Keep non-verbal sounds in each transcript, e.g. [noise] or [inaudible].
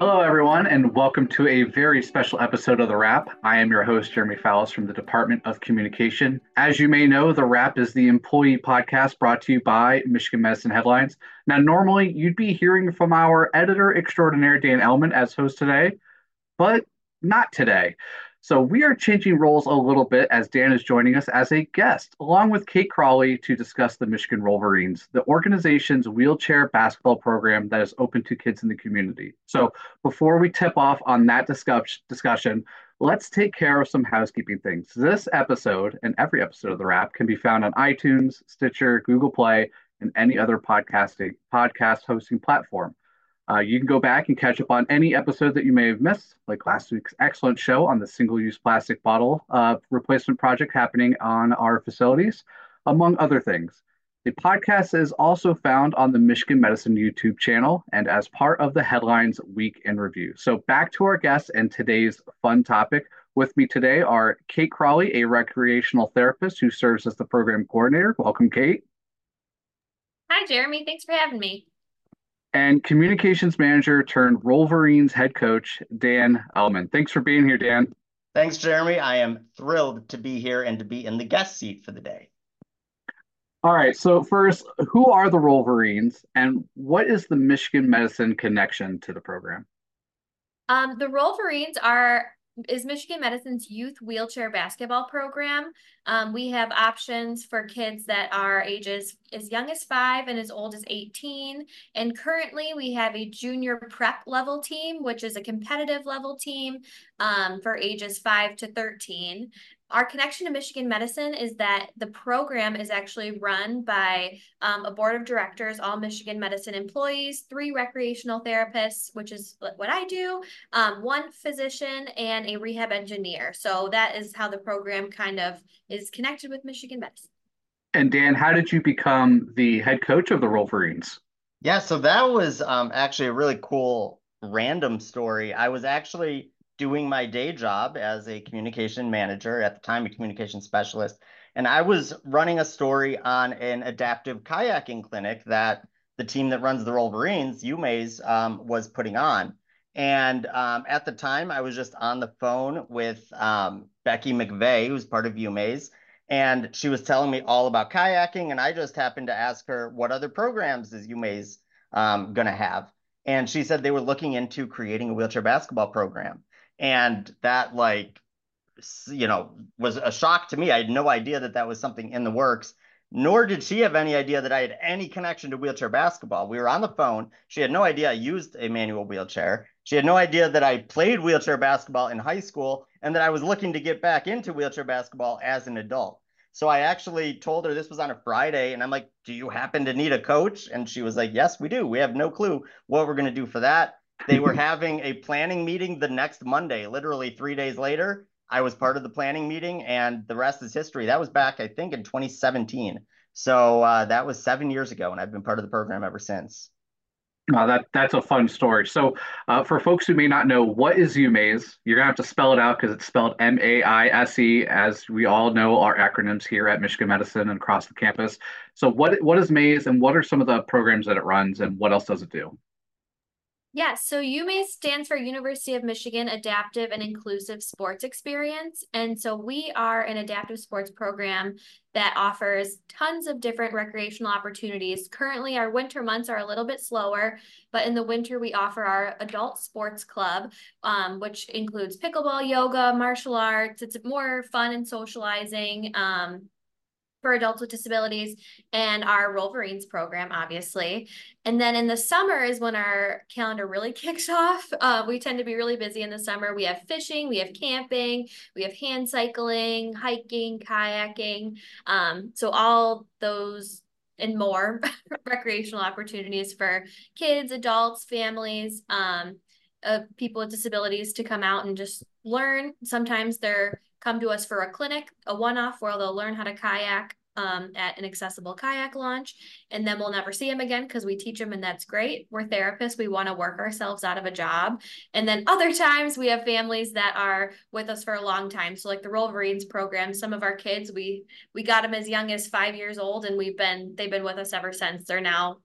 Hello, everyone, and welcome to a very special episode of The Wrap. I am your host, Jeremy Fowles from the Department of Communication. As you may know, The Wrap is the employee podcast brought to you by Michigan Medicine Headlines. Now, normally you'd be hearing from our editor extraordinaire, Dan Elman, as host today, but not today. So we are changing roles a little bit as Dan is joining us as a guest, along with Kate Crawley, to discuss the Michigan Rollverines, the organization's wheelchair basketball program that is open to kids in the community. So before we tip off on that discuss- discussion, let's take care of some housekeeping things. This episode and every episode of the Wrap can be found on iTunes, Stitcher, Google Play, and any other podcasting podcast hosting platform. Uh, you can go back and catch up on any episode that you may have missed, like last week's excellent show on the single use plastic bottle uh, replacement project happening on our facilities, among other things. The podcast is also found on the Michigan Medicine YouTube channel and as part of the Headlines Week in Review. So, back to our guests and today's fun topic. With me today are Kate Crawley, a recreational therapist who serves as the program coordinator. Welcome, Kate. Hi, Jeremy. Thanks for having me and communications manager turned Rollverines head coach, Dan Ellman. Thanks for being here, Dan. Thanks, Jeremy. I am thrilled to be here and to be in the guest seat for the day. All right. So, first, who are the Rollverines and what is the Michigan Medicine connection to the program? Um, the Rollverines are is Michigan Medicine's youth wheelchair basketball program. Um, we have options for kids that are ages as young as five and as old as 18. And currently, we have a junior prep level team, which is a competitive level team um, for ages five to 13 our connection to Michigan Medicine is that the program is actually run by um, a board of directors, all Michigan Medicine employees, three recreational therapists, which is what I do, um, one physician, and a rehab engineer. So that is how the program kind of is connected with Michigan Medicine. And Dan, how did you become the head coach of the Rollverines? Yeah, so that was um, actually a really cool random story. I was actually doing my day job as a communication manager, at the time a communication specialist. And I was running a story on an adaptive kayaking clinic that the team that runs the Rollverines, UMAISE, um, was putting on. And um, at the time, I was just on the phone with um, Becky McVeigh, who's part of UMAISE, and she was telling me all about kayaking. And I just happened to ask her, what other programs is UMAISE um, going to have? And she said they were looking into creating a wheelchair basketball program and that like you know was a shock to me. I had no idea that that was something in the works nor did she have any idea that i had any connection to wheelchair basketball. We were on the phone. She had no idea i used a manual wheelchair. She had no idea that i played wheelchair basketball in high school and that i was looking to get back into wheelchair basketball as an adult. So i actually told her this was on a friday and i'm like do you happen to need a coach? And she was like yes we do. We have no clue what we're going to do for that they were [laughs] having a planning meeting the next Monday, literally three days later. I was part of the planning meeting, and the rest is history. That was back, I think, in 2017. So uh, that was seven years ago, and I've been part of the program ever since. Uh, that that's a fun story. So, uh, for folks who may not know, what is UMAIS? You're gonna have to spell it out because it's spelled M A I S E, as we all know our acronyms here at Michigan Medicine and across the campus. So, what what is MAIS, and what are some of the programs that it runs, and what else does it do? Yeah, so UMAISE stands for University of Michigan Adaptive and Inclusive Sports Experience. And so we are an adaptive sports program that offers tons of different recreational opportunities. Currently, our winter months are a little bit slower, but in the winter, we offer our adult sports club, um, which includes pickleball, yoga, martial arts. It's more fun and socializing. Um, for adults with disabilities and our Rollverines program, obviously. And then in the summer is when our calendar really [laughs] kicks off. Uh, we tend to be really busy in the summer. We have fishing, we have camping, we have hand cycling, hiking, kayaking. Um, so all those and more [laughs] recreational opportunities for kids, adults, families, um, uh, people with disabilities to come out and just learn. Sometimes they're come to us for a clinic, a one-off where they'll learn how to kayak um, at an accessible kayak launch, and then we'll never see them again because we teach them, and that's great. We're therapists; we want to work ourselves out of a job. And then other times we have families that are with us for a long time. So like the Rollverines program, some of our kids we we got them as young as five years old, and we've been they've been with us ever since. They're now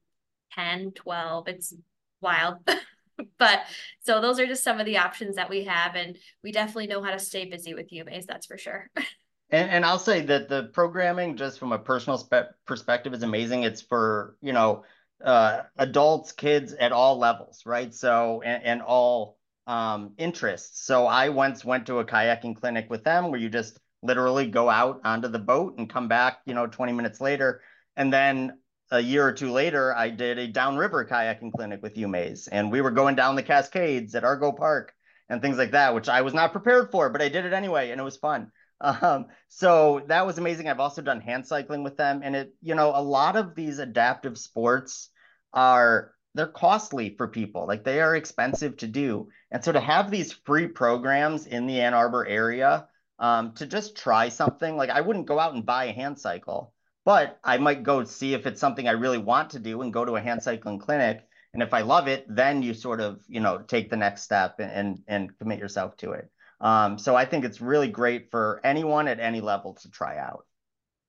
10, 12. It's wild. [laughs] [laughs] but so those are just some of the options that we have. And we definitely know how to stay busy with you UMAISE, that's for sure. [laughs] And, and I'll say that the programming, just from a personal spe- perspective, is amazing. It's for, you know, uh, adults, kids at all levels, right? So, and, and all um, interests. So I once went to a kayaking clinic with them where you just literally go out onto the boat and come back, you know, 20 minutes later. And then a year or two later, I did a downriver kayaking clinic with UMAISE, and we were going down the Cascades at Argo Park and things like that, which I was not prepared for, but I did it anyway, and it was fun. [laughs] Um, so that was amazing. I've also done hand cycling with them, and it, you know, a lot of these adaptive sports are they're costly for people. Like they are expensive to do, and so to have these free programs in the Ann Arbor area um, to just try something, like I wouldn't go out and buy a hand cycle but I might go see if it's something I really want to do and go to a hand cycling clinic. And if I love it, then you sort of, you know, take the next step and and, and commit yourself to it. Um, so I think it's really great for anyone at any level to try out.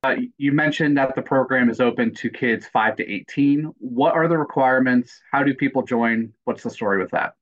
Uh, you mentioned that the program is open to kids 5 to 18. What are the requirements? How do people join? What's the story with that?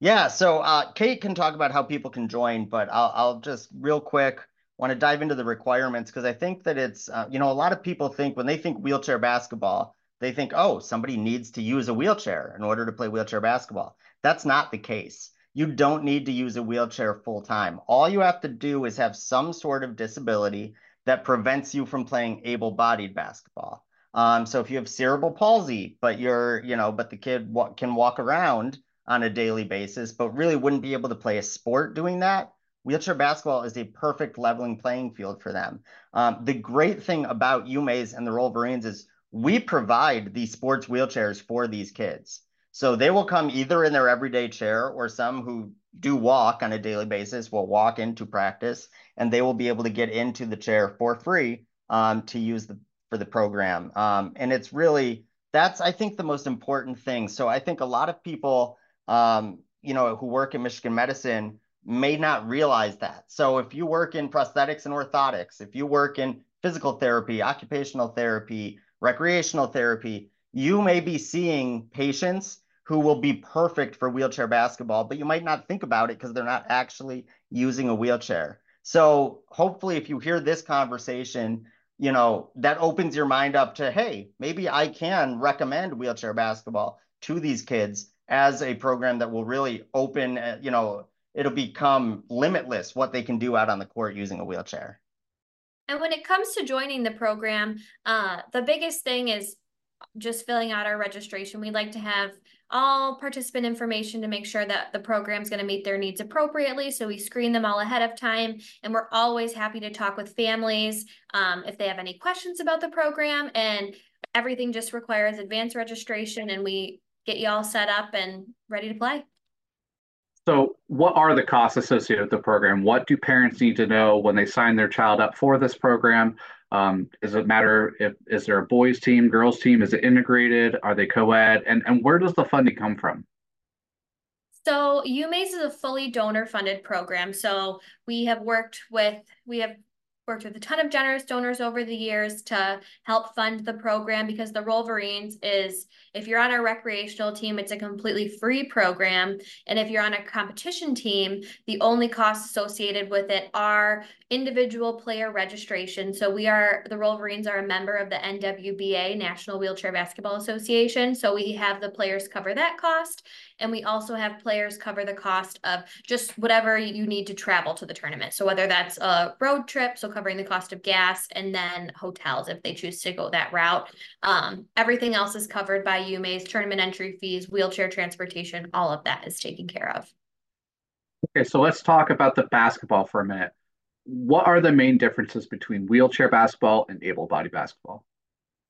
Yeah, so uh, Kate can talk about how people can join, but I'll, I'll just real quick want to dive into the requirements because I think that it's, uh, you know, a lot of people think when they think wheelchair basketball, they think, oh, somebody needs to use a wheelchair in order to play wheelchair basketball. That's not the case. You don't need to use a wheelchair full time. All you have to do is have some sort of disability that prevents you from playing able bodied basketball. Um, so if you have cerebral palsy, but you're, you know, but the kid can walk around on a daily basis, but really wouldn't be able to play a sport doing that, wheelchair basketball is a perfect leveling playing field for them. Um, the great thing about UMAISE and the Rollverines is we provide these sports wheelchairs for these kids. So they will come either in their everyday chair or some who do walk on a daily basis will walk into practice and they will be able to get into the chair for free um, to use the for the program. Um, and it's really that's I think the most important thing. So I think a lot of people um, you know who work in Michigan medicine may not realize that. So if you work in prosthetics and orthotics, if you work in physical therapy, occupational therapy, recreational therapy, you may be seeing patients who will be perfect for wheelchair basketball, but you might not think about it because they're not actually using a wheelchair. So hopefully if you hear this conversation, you know, that opens your mind up to, hey, maybe I can recommend wheelchair basketball to these kids as a program that will really open, uh, you know, it'll become limitless what they can do out on the court using a wheelchair. And when it comes to joining the program, uh, the biggest thing is just filling out our registration. We'd like to have all participant information to make sure that the program is going to meet their needs appropriately. So we screen them all ahead of time, and we're always happy to talk with families um, if they have any questions about the program. And everything just requires advanced registration, and we get you all set up and ready to play. So, what are the costs associated with the program? What do parents need to know when they sign their child up for this program? Um, does it matter if is there a boys team, girls team? Is it integrated? Are they co-ed? And and where does the funding come from? So UMAISE is a fully donor funded program. So we have worked with we have worked with a ton of generous donors over the years to help fund the program because the Rollverines is, if you're on a recreational team, it's a completely free program. And if you're on a competition team, the only costs associated with it are individual player registration. So we are, the Rollverines are a member of the NWBA, National Wheelchair Basketball Association. So we have the players cover that cost. And we also have players cover the cost of just whatever you need to travel to the tournament. So whether that's a road trip, so covering the cost of gas and then hotels if they choose to go that route. Um, everything else is covered by UMAISE, tournament entry fees, wheelchair transportation, all of that is taken care of. Okay, so let's talk about the basketball for a minute. What are the main differences between wheelchair basketball and able body basketball?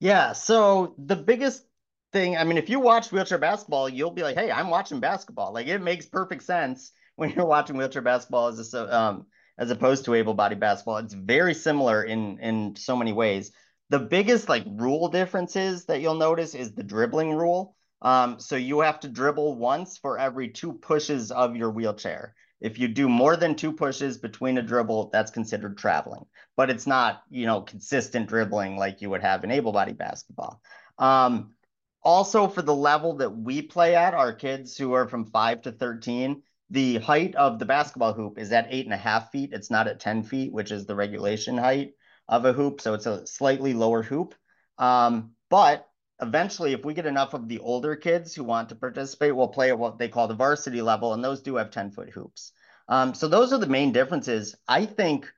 Yeah, so the biggest thing, I mean, if you watch wheelchair basketball, you'll be like, hey, I'm watching basketball. Like it makes perfect sense [laughs] when you're watching wheelchair basketball as a um, as opposed to able-bodied basketball. It's very similar in in so many ways. The biggest like rule differences that you'll notice is the dribbling rule. Um, so you have to dribble once for every two pushes of your wheelchair. If you do more than two pushes between a dribble, that's considered traveling. But it's not, you know, consistent dribbling like you would have in able-bodied basketball. Um, also for the level that we play at, our kids who are from five to 13, the height of the basketball hoop is at eight and a half feet. It's not at 10 feet, which is the regulation height of a hoop. So it's a slightly lower hoop. Um, but eventually, if we get enough of the older kids who want to participate, we'll play at what they call the varsity level, and those do have 10 foot hoops. Um, so those are the main differences. I think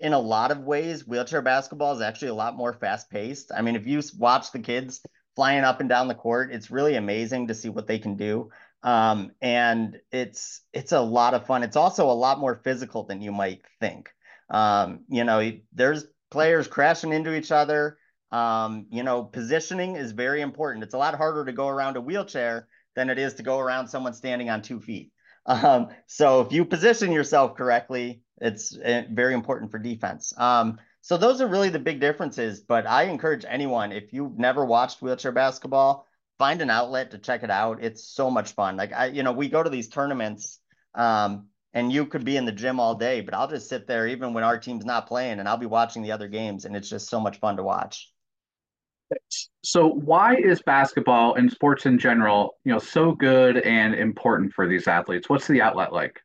in a lot of ways, wheelchair basketball is actually a lot more fast paced. I mean, if you watch the kids flying up and down the court, it's really amazing to see what they can do. Um, and it's it's a lot of fun. It's also a lot more physical than you might think. Um, you know, there's players crashing into each other. Um, you know, positioning is very important. It's a lot harder to go around a wheelchair than it is to go around someone standing on two feet. Um, so if you position yourself correctly, it's eh, very important for defense. Um, so those are really the big differences. But I encourage anyone, if you've never watched wheelchair basketball, find an outlet to check it out. It's so much fun. Like I, you know, we go to these tournaments, um, and you could be in the gym all day, but I'll just sit there even when our team's not playing, and I'll be watching the other games, and it's just so much fun to watch. So why is basketball and sports in general, you know, so good and important for these athletes? What's the outlet like?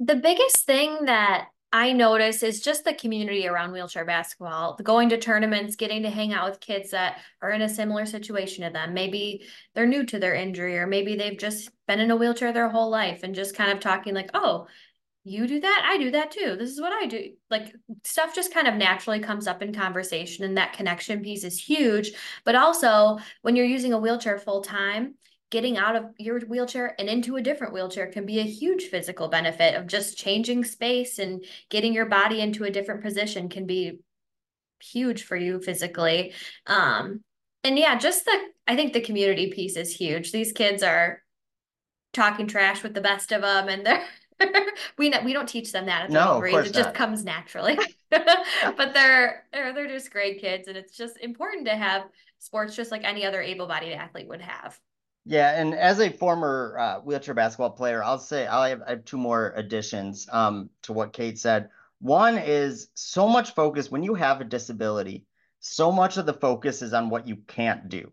The biggest thing that I notice is just the community around wheelchair basketball, going to tournaments, getting to hang out with kids that are in a similar situation to them. Maybe they're new to their injury, or maybe they've just been in a wheelchair their whole life and just kind of talking like, oh, you do that i do that too. This is what i do. Like stuff just kind of naturally comes up in conversation and that connection piece is huge. But also when you're using a wheelchair full time getting out of your wheelchair and into a different wheelchair can be a huge physical benefit of just changing space and getting your body into a different position can be huge for you physically um and yeah just the i think the community piece is huge these kids are talking trash with the best of them and they're [laughs] we we don't teach them that at the no, It just not. comes naturally. [laughs] but they're, they're they're just great kids, and it's just important to have sports just like any other able-bodied athlete would have. Yeah, and as a former uh, wheelchair basketball player, I'll say I have, I have two more additions um, to what Kate said. One is so much focus when you have a disability. So much of the focus is on what you can't do.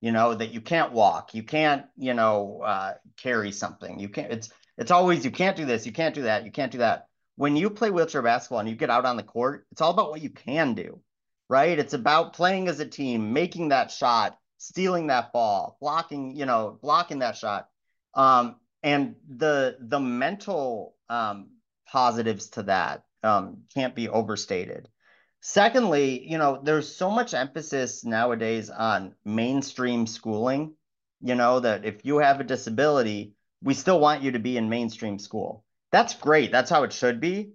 You know that you can't walk, you can't, you know, uh, carry something. You can't. It's it's always you can't do this, you can't do that, you can't do that. When you play wheelchair basketball and you get out on the court, it's all about what you can do, right? It's about playing as a team, making that shot, stealing that ball, blocking, you know, blocking that shot. Um, and the the mental um, positives to that um, can't be overstated. Secondly, you know, there's so much emphasis nowadays on mainstream schooling, you know, that if you have a disability, we still want you to be in mainstream school. That's great. That's how it should be.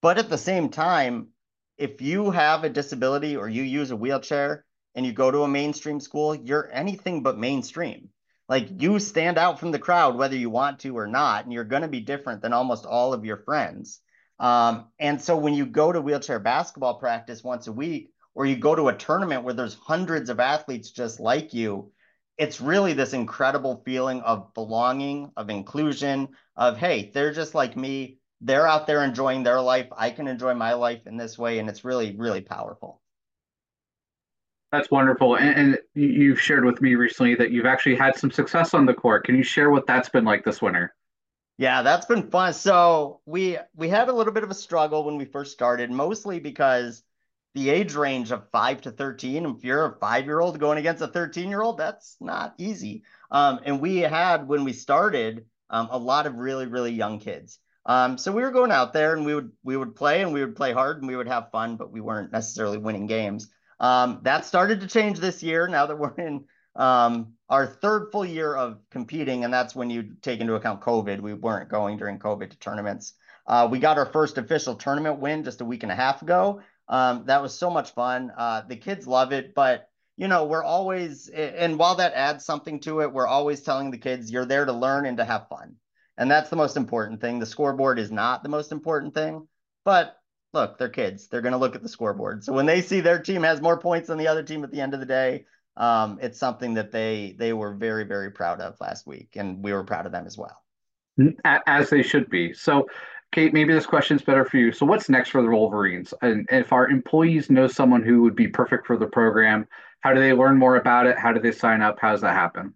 But at the same time, if you have a disability or you use a wheelchair and you go to a mainstream school, you're anything but mainstream. Like you stand out from the crowd, whether you want to or not, and you're going to be different than almost all of your friends. Um, and so when you go to wheelchair basketball practice once a week, or you go to a tournament where there's hundreds of athletes just like you, it's really this incredible feeling of belonging, of inclusion, of hey, they're just like me. They're out there enjoying their life. I can enjoy my life in this way. And it's really, really powerful. That's wonderful. And, and you've shared with me recently that you've actually had some success on the court. Can you share what that's been like this winter? Yeah, that's been fun. So we we had a little bit of a struggle when we first started, mostly because the age range of five to 13. If you're a five year old going against a 13 year old, that's not easy. Um, and we had, when we started, um, a lot of really, really young kids. Um, so we were going out there and we would we would play and we would play hard and we would have fun, but we weren't necessarily winning games. Um, that started to change this year. Now that we're in um, our third full year of competing, and that's when you take into account COVID. We weren't going during COVID to tournaments. Uh, we got our first official tournament win just a week and a half ago. Um, that was so much fun. Uh, the kids love it, but you know, we're always, and while that adds something to it, we're always telling the kids you're there to learn and to have fun. And that's the most important thing. The scoreboard is not the most important thing, but look, they're kids. They're going to look at the scoreboard. So when they see their team has more points than the other team at the end of the day, um, it's something that they they were very very proud of last week, and we were proud of them as well. As they should be. So Kate, maybe this question's better for you. So, what's next for the Rollverines? And if our employees know someone who would be perfect for the program, How do they learn more about it? How do they sign up? How does that happen?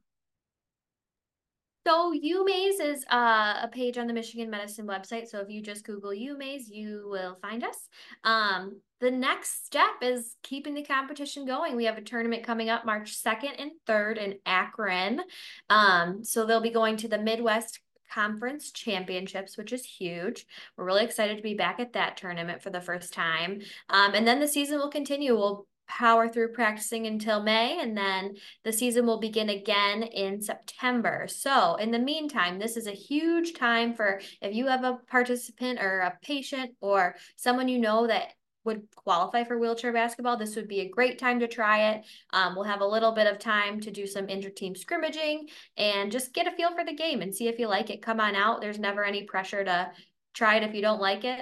So UMAISE is uh, a page on the Michigan Medicine website. So if you just Google UMAISE, you will find us. Um, the next step is keeping the competition going. We have a tournament coming up March 2nd and 3rd in Akron. Um, so they'll be going to the Midwest Conference Championships, which is huge. We're really excited to be back at that tournament for the first time. Um, and then the season will continue. We'll power through practicing until May, and then the season will begin again in September. So, in the meantime, this is a huge time for if you have a participant or a patient or someone you know that would qualify for wheelchair basketball, this would be a great time to try it. Um, we'll have a little bit of time to do some inter-team scrimmaging and just get a feel for the game and see if you like it. Come on out. There's never any pressure to try it if you don't like it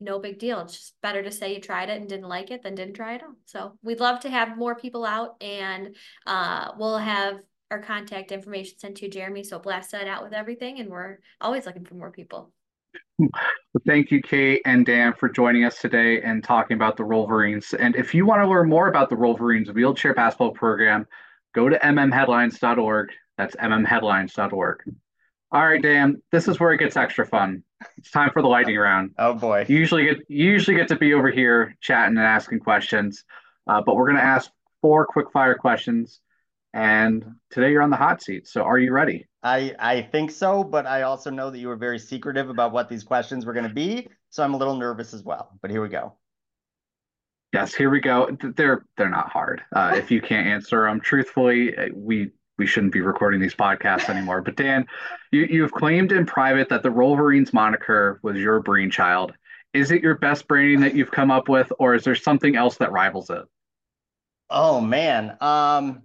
no big deal. It's just better to say you tried it and didn't like it than didn't try it all. So we'd love to have more people out and uh, we'll have our contact information sent to Jeremy. So blast that out with everything. And we're always looking for more people. thank you, Kate and Dan, for joining us today and talking about the Rollverines. And if you want to learn more about the Rollverines wheelchair basketball program, go to mmheadlines.org. That's mmheadlines.org. All right, Dan, this is where it gets extra fun. It's time for the lightning round. Oh boy. You usually get you usually get to be over here chatting and asking questions. Uh, but we're gonna ask four quick fire questions. And today you're on the hot seat. So are you ready? I, I think so, but I also know that you were very secretive about what these questions were going to be. So I'm a little nervous as well. But here we go. Yes, here we go. They're they're not hard. Uh, if you can't answer them truthfully, uh, we we shouldn't be recording these podcasts anymore. But Dan, you, you've claimed in private that the Rollverines moniker was your brainchild. Is it your best branding that you've come up with, or is there something else that rivals it? Oh man. Um,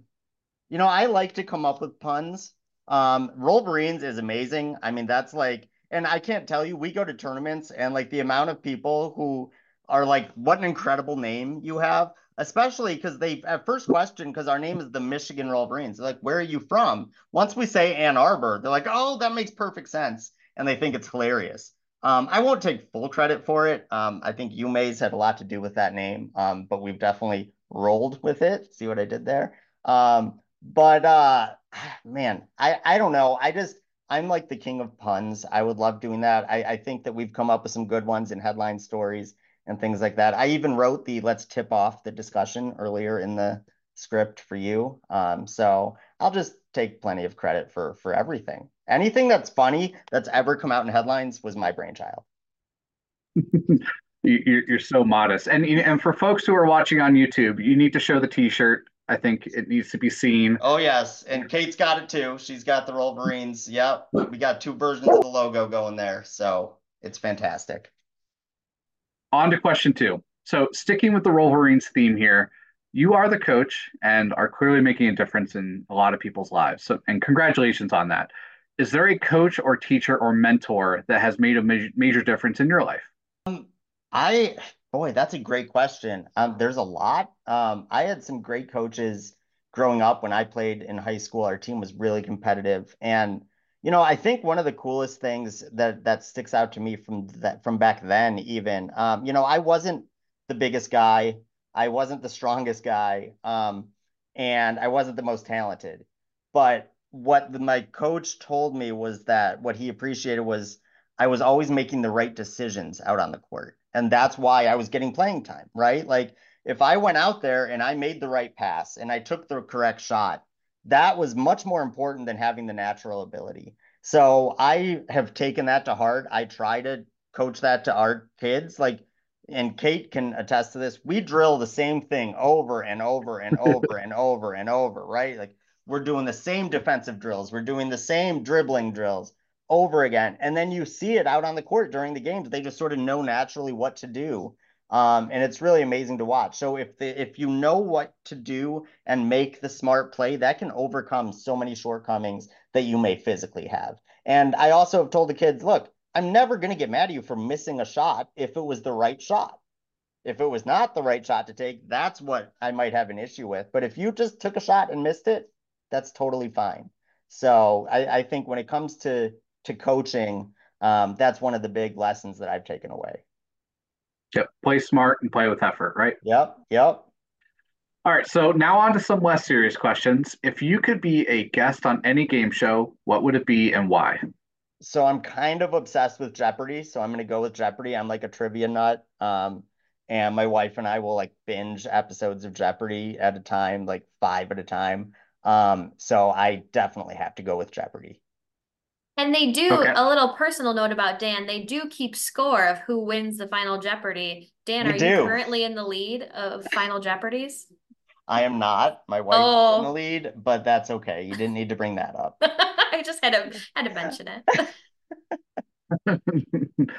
you know, I like to come up with puns. Um, Rollverines is amazing. I mean, that's like, and I can't tell you, we go to tournaments and like the amount of people who are like, what an incredible name you have especially because they at first question because our name is the Michigan Rollverines. They're like, where are you from? Once we say Ann Arbor, they're like, oh, that makes perfect sense, and they think it's hilarious. Um, I won't take full credit for it. Um, I think UMAISE had a lot to do with that name, um, but we've definitely rolled with it. See what I did there? Um, but uh, [sighs] man, I I don't know. I just I'm like the king of puns. I would love doing that. I, I think that we've come up with some good ones in headline stories and things like that. I even wrote the let's tip off the discussion earlier in the script for you. Um, so I'll just take plenty of credit for for everything. Anything that's funny that's ever come out in headlines was my brainchild. [laughs] you're, you're so modest, and and for folks who are watching on YouTube, you need to show the T-shirt. I think it needs to be seen. Oh yes, and Kate's got it too. She's got the Rollverines. Yep, we got two versions of the logo going there, so it's fantastic on to question two. So, sticking with the Rollverines theme here, you are the coach and are clearly making a difference in a lot of people's lives. So, and congratulations on that. Is there a coach or teacher or mentor that has made a major, major difference in your life? Um, I, boy, that's a great question. Um, there's a lot. Um, I had some great coaches growing up when I played in high school. Our team was really competitive, and you know, I think one of the coolest things that that sticks out to me from that from back then, even, um, you know, I wasn't the biggest guy, I wasn't the strongest guy, um, and I wasn't the most talented. But what the, my coach told me was that what he appreciated was I was always making the right decisions out on the court, and that's why I was getting playing time, right? Like if I went out there and I made the right pass and I took the correct shot that was much more important than having the natural ability. So I have taken that to heart. I try to coach that to our kids. Like, and Kate can attest to this. We drill the same thing over and over and [laughs] over and over and over, right? Like, we're doing the same defensive drills, we're doing the same dribbling drills over again. And then you see it out on the court during the games. They just sort of know naturally what to do. Um, and it's really amazing to watch. So if the if you know what to do and make the smart play, that can overcome so many shortcomings that you may physically have. And I also have told the kids, look, I'm never going to get mad at you for missing a shot if it was the right shot. If it was not the right shot to take, that's what I might have an issue with. But if you just took a shot and missed it, that's totally fine. So I, I think when it comes to to coaching, um, that's one of the big lessons that I've taken away. Yep. Play smart and play with effort, right? Yep. Yep. All right, so now on to some less serious questions. If you could be a guest on any game show, what would it be and why? So I'm kind of obsessed with Jeopardy, so I'm gonna go with Jeopardy. I'm like a trivia nut. Um, and my wife and I will like binge episodes of Jeopardy at a time, like five at a time. Um, so I definitely have to go with Jeopardy. And they do Okay. a little personal note about Dan. They do keep score of who wins the final Jeopardy. Dan, We are you currently in the lead of final Jeopardies? I am not. My wife is in the Oh. lead, but that's okay. You didn't need to bring that up. [laughs] I just had to had to mention it. [laughs]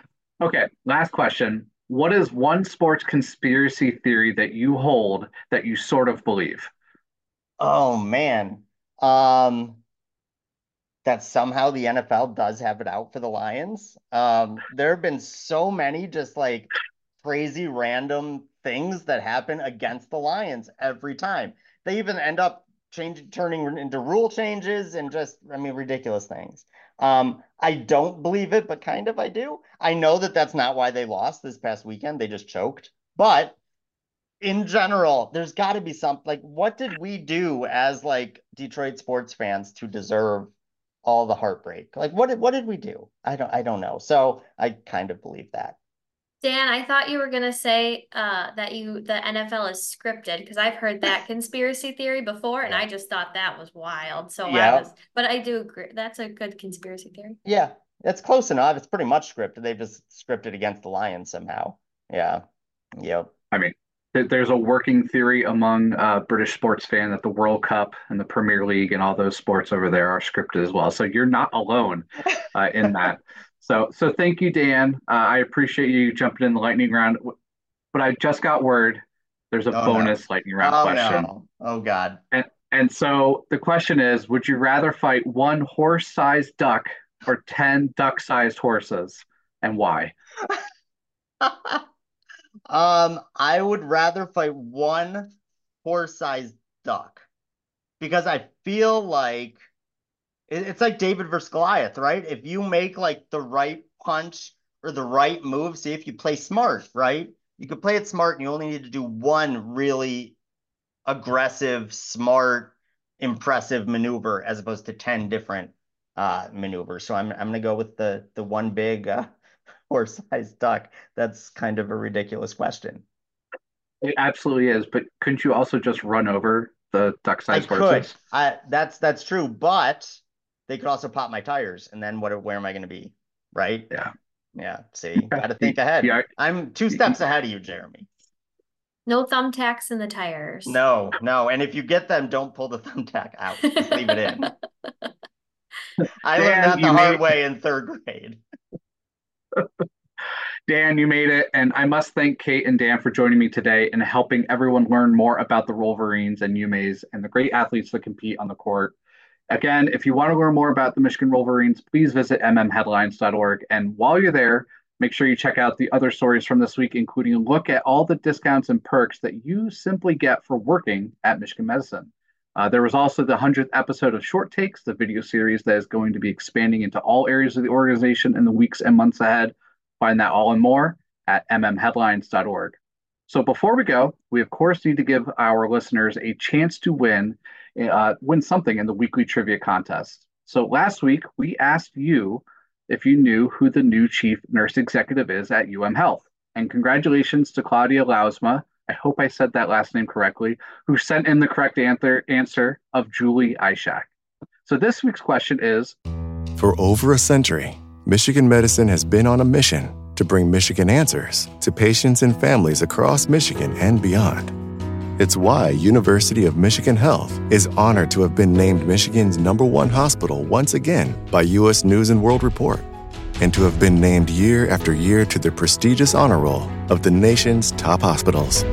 Okay, last question. What is one sports conspiracy theory that you hold that you sort of believe? Oh man. Um, that somehow the NFL does have it out for the Lions. Um, there have been so many just like crazy random things that happen against the Lions every time. They even end up changing, turning into rule changes and just, I mean, ridiculous things. Um, I don't believe it, but kind of I do. I know that that's not why they lost this past weekend. They just choked. But in general, there's got to be something like what did we do as like Detroit sports fans to deserve all the heartbreak? Like what did what did we do? I don't I don't know. So I kind of believe that. Dan, I thought you were gonna say uh, that you the NFL is scripted because I've heard that [laughs] conspiracy theory before, and Yeah. I just thought that was wild. So I Yeah. was, but I do agree. That's a good conspiracy theory. Yeah, it's close enough. It's pretty much scripted. They've just scripted against the Lions somehow. Yeah. Yep. I mean, th- there's a working theory among uh, British sports fan that the World Cup and the Premier League and all those sports over there are scripted as well. So you're not alone [laughs] uh, in that. So, so thank you, Dan. Uh, I appreciate you jumping in the lightning round. But I just got word there's a Oh, no. bonus lightning round Oh question. no. Oh God. And so the question is, would you rather fight one horse-sized duck or 10 duck-sized horses and why? [laughs] Um, I would rather fight one horse-sized duck because I feel like it's like David versus Goliath, right? If you make like the right punch or the right move, see if you play smart, right? You could play it smart and you only need to do one really aggressive, smart, impressive maneuver as opposed to 10 different uh maneuvers. So I'm I'm gonna go with the the one big uh horse-sized duck. That's kind of a ridiculous question. It absolutely is, but couldn't you also just run over the I duck-sized could. horses? I that's that's true, but they could also pop my tires, and then what? Where am I going to be? Right? Yeah. Yeah. See, got to think ahead. Yeah, I'm two steps ahead of you, Jeremy. No thumbtacks in the tires. No, no. And if you get them, don't pull the thumbtack out. Just leave it in. [laughs] I learned that the hard made- way in third grade. [laughs] Dan, you made it, and I must thank Kate and Dan for joining me today and helping everyone learn more about the Rollverines and UMAISE and the great athletes that compete on the court. Again, if you want to learn more about the Michigan Rollverines, please visit mmheadlines.org. And while you're there, make sure you check out the other stories from this week, including a look at all the discounts and perks that you simply get for working at Michigan Medicine. Uh, there was also the 100th episode of Short Takes, the video series that is going to be expanding into all areas of the organization in the weeks and months ahead. Find that all and more at mmheadlines.org. So before we go, we of course need to give our listeners a chance to win uh, win something in the weekly trivia contest. So last week we asked you if you knew who the new chief nurse executive is at UM Health. And congratulations to Claudia Lausma. I hope I said that last name correctly, who sent in the correct answer answer of Julie Ishak. So this week's question is For over a century, Michigan Medicine has been on a mission to bring Michigan answers to patients and families across Michigan and beyond. It's why University of Michigan Health is honored to have been named Michigan's number one hospital once again by U.S. News and World Report, and to have been named year after year to the prestigious honor roll of the nation's top hospitals.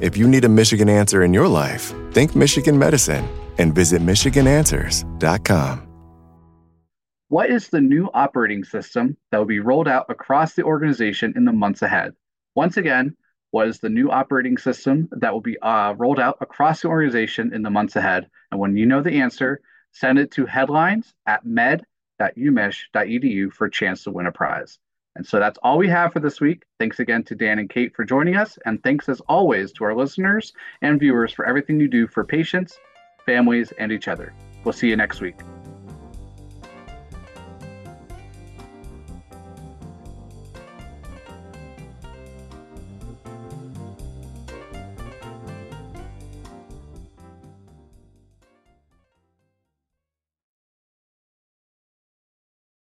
If you need a Michigan answer in your life, think Michigan Medicine and visit MichiganAnswers.com. What is the new operating system that will be rolled out across the organization in the months ahead? Once again, what is the new operating system that will be uh, rolled out across the organization in the months ahead? And when you know the answer, send it to headlines at med.umich.edu for a chance to win a prize. And so that's all we have for this week. Thanks again to Dan and Kate for joining us. And thanks as always to our listeners and viewers for everything you do for patients, families, and each other. We'll see you next week.